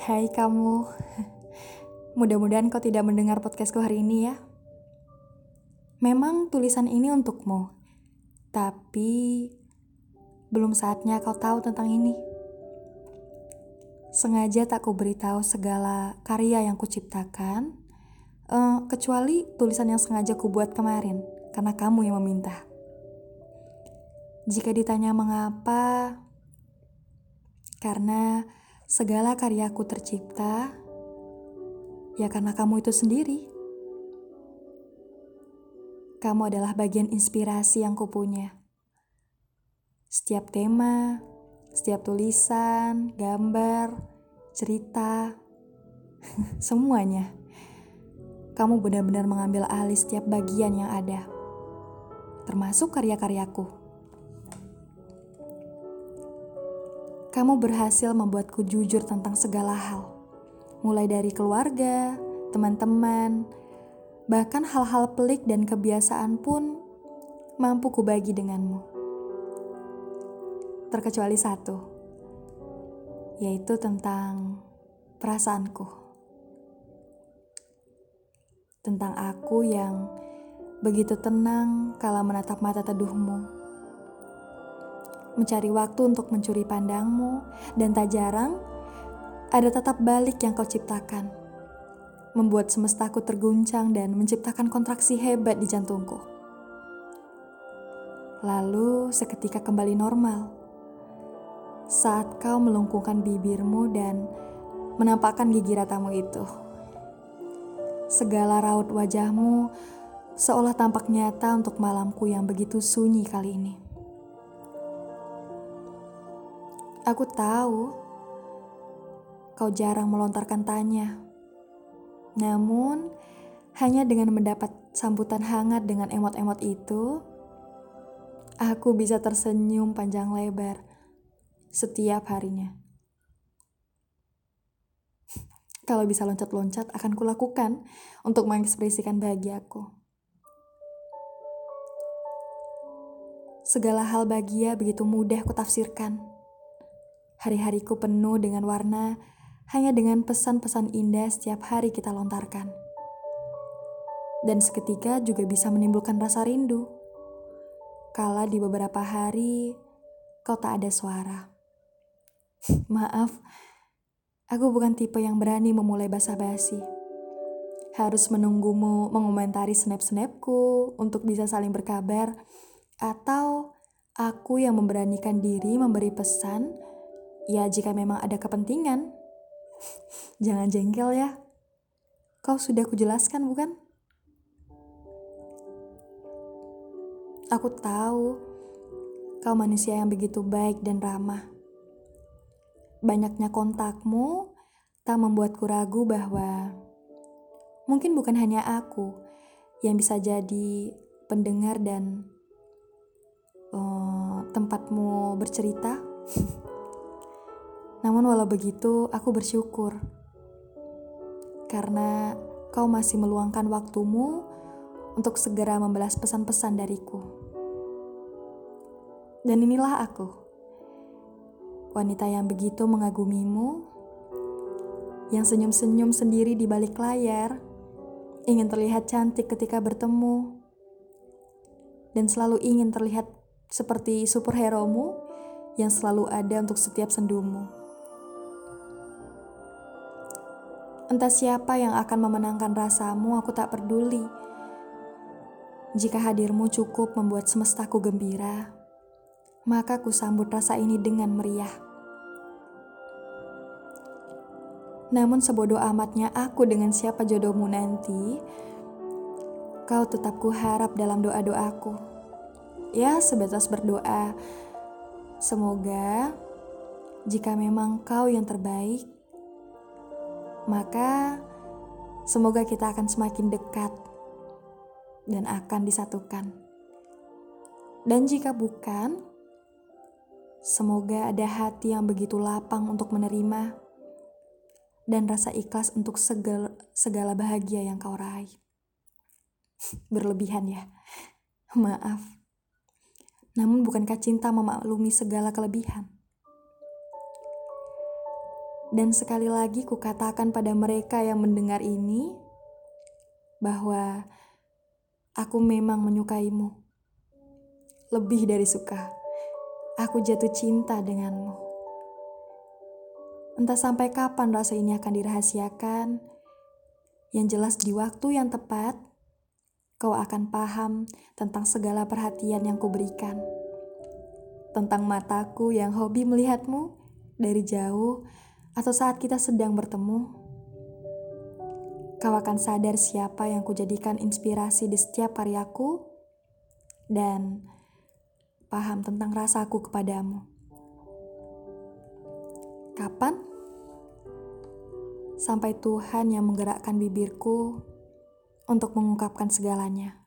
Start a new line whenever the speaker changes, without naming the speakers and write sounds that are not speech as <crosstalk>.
Hai kamu, mudah-mudahan kau tidak mendengar podcastku hari ini ya. Memang tulisan ini untukmu, tapi belum saatnya kau tahu tentang ini. Sengaja tak ku beritahu segala karya yang kuciptakan, uh, kecuali tulisan yang sengaja ku buat kemarin, karena kamu yang meminta. Jika ditanya mengapa, karena segala karyaku tercipta ya karena kamu itu sendiri. Kamu adalah bagian inspirasi yang kupunya. Setiap tema, setiap tulisan, gambar, cerita, <laughs> semuanya. Kamu benar-benar mengambil alih setiap bagian yang ada, termasuk karya-karyaku. Kamu berhasil membuatku jujur tentang segala hal, mulai dari keluarga, teman-teman, bahkan hal-hal pelik dan kebiasaan pun mampu kubagi denganmu. Terkecuali satu, yaitu tentang perasaanku. Tentang aku yang begitu tenang kala menatap mata teduhmu mencari waktu untuk mencuri pandangmu, dan tak jarang ada tetap balik yang kau ciptakan, membuat semestaku terguncang dan menciptakan kontraksi hebat di jantungku. Lalu seketika kembali normal saat kau melengkungkan bibirmu dan menampakkan gigi ratamu itu. Segala raut wajahmu seolah tampak nyata untuk malamku yang begitu sunyi kali ini. Aku tahu kau jarang melontarkan tanya. Namun, hanya dengan mendapat sambutan hangat dengan emot-emot itu, aku bisa tersenyum panjang lebar setiap harinya. <laughs> Kalau bisa loncat-loncat, akan kulakukan untuk mengekspresikan bahagiaku. Segala hal bahagia begitu mudah kutafsirkan. Hari-hariku penuh dengan warna, hanya dengan pesan-pesan indah setiap hari kita lontarkan. Dan seketika juga bisa menimbulkan rasa rindu. Kala di beberapa hari kau tak ada suara. <laughs> Maaf, aku bukan tipe yang berani memulai basa-basi. Harus menunggumu mengomentari snap-snapku untuk bisa saling berkabar, atau aku yang memberanikan diri memberi pesan Ya jika memang ada kepentingan. <laughs> Jangan jengkel ya. Kau sudah kujelaskan bukan? Aku tahu kau manusia yang begitu baik dan ramah. Banyaknya kontakmu tak membuatku ragu bahwa mungkin bukan hanya aku yang bisa jadi pendengar dan uh, tempatmu bercerita. <laughs> Namun walau begitu, aku bersyukur. Karena kau masih meluangkan waktumu untuk segera membalas pesan-pesan dariku. Dan inilah aku. Wanita yang begitu mengagumimu, yang senyum-senyum sendiri di balik layar, ingin terlihat cantik ketika bertemu, dan selalu ingin terlihat seperti superhero-mu yang selalu ada untuk setiap sendumu. Entah siapa yang akan memenangkan rasamu, aku tak peduli. Jika hadirmu cukup membuat semestaku gembira, maka ku sambut rasa ini dengan meriah. Namun sebodoh amatnya aku dengan siapa jodohmu nanti, kau tetap ku harap dalam doa-doaku. Ya, sebatas berdoa. Semoga jika memang kau yang terbaik, maka semoga kita akan semakin dekat dan akan disatukan. Dan jika bukan, semoga ada hati yang begitu lapang untuk menerima dan rasa ikhlas untuk segala, segala bahagia yang kau raih. Berlebihan ya, maaf. Namun bukankah cinta memaklumi segala kelebihan? Dan sekali lagi kukatakan pada mereka yang mendengar ini bahwa aku memang menyukaimu. Lebih dari suka, aku jatuh cinta denganmu. Entah sampai kapan rasa ini akan dirahasiakan. Yang jelas di waktu yang tepat, kau akan paham tentang segala perhatian yang kuberikan. Tentang mataku yang hobi melihatmu dari jauh atau saat kita sedang bertemu, kau akan sadar siapa yang kujadikan inspirasi di setiap karyaku dan paham tentang rasaku kepadamu. Kapan? Sampai Tuhan yang menggerakkan bibirku untuk mengungkapkan segalanya.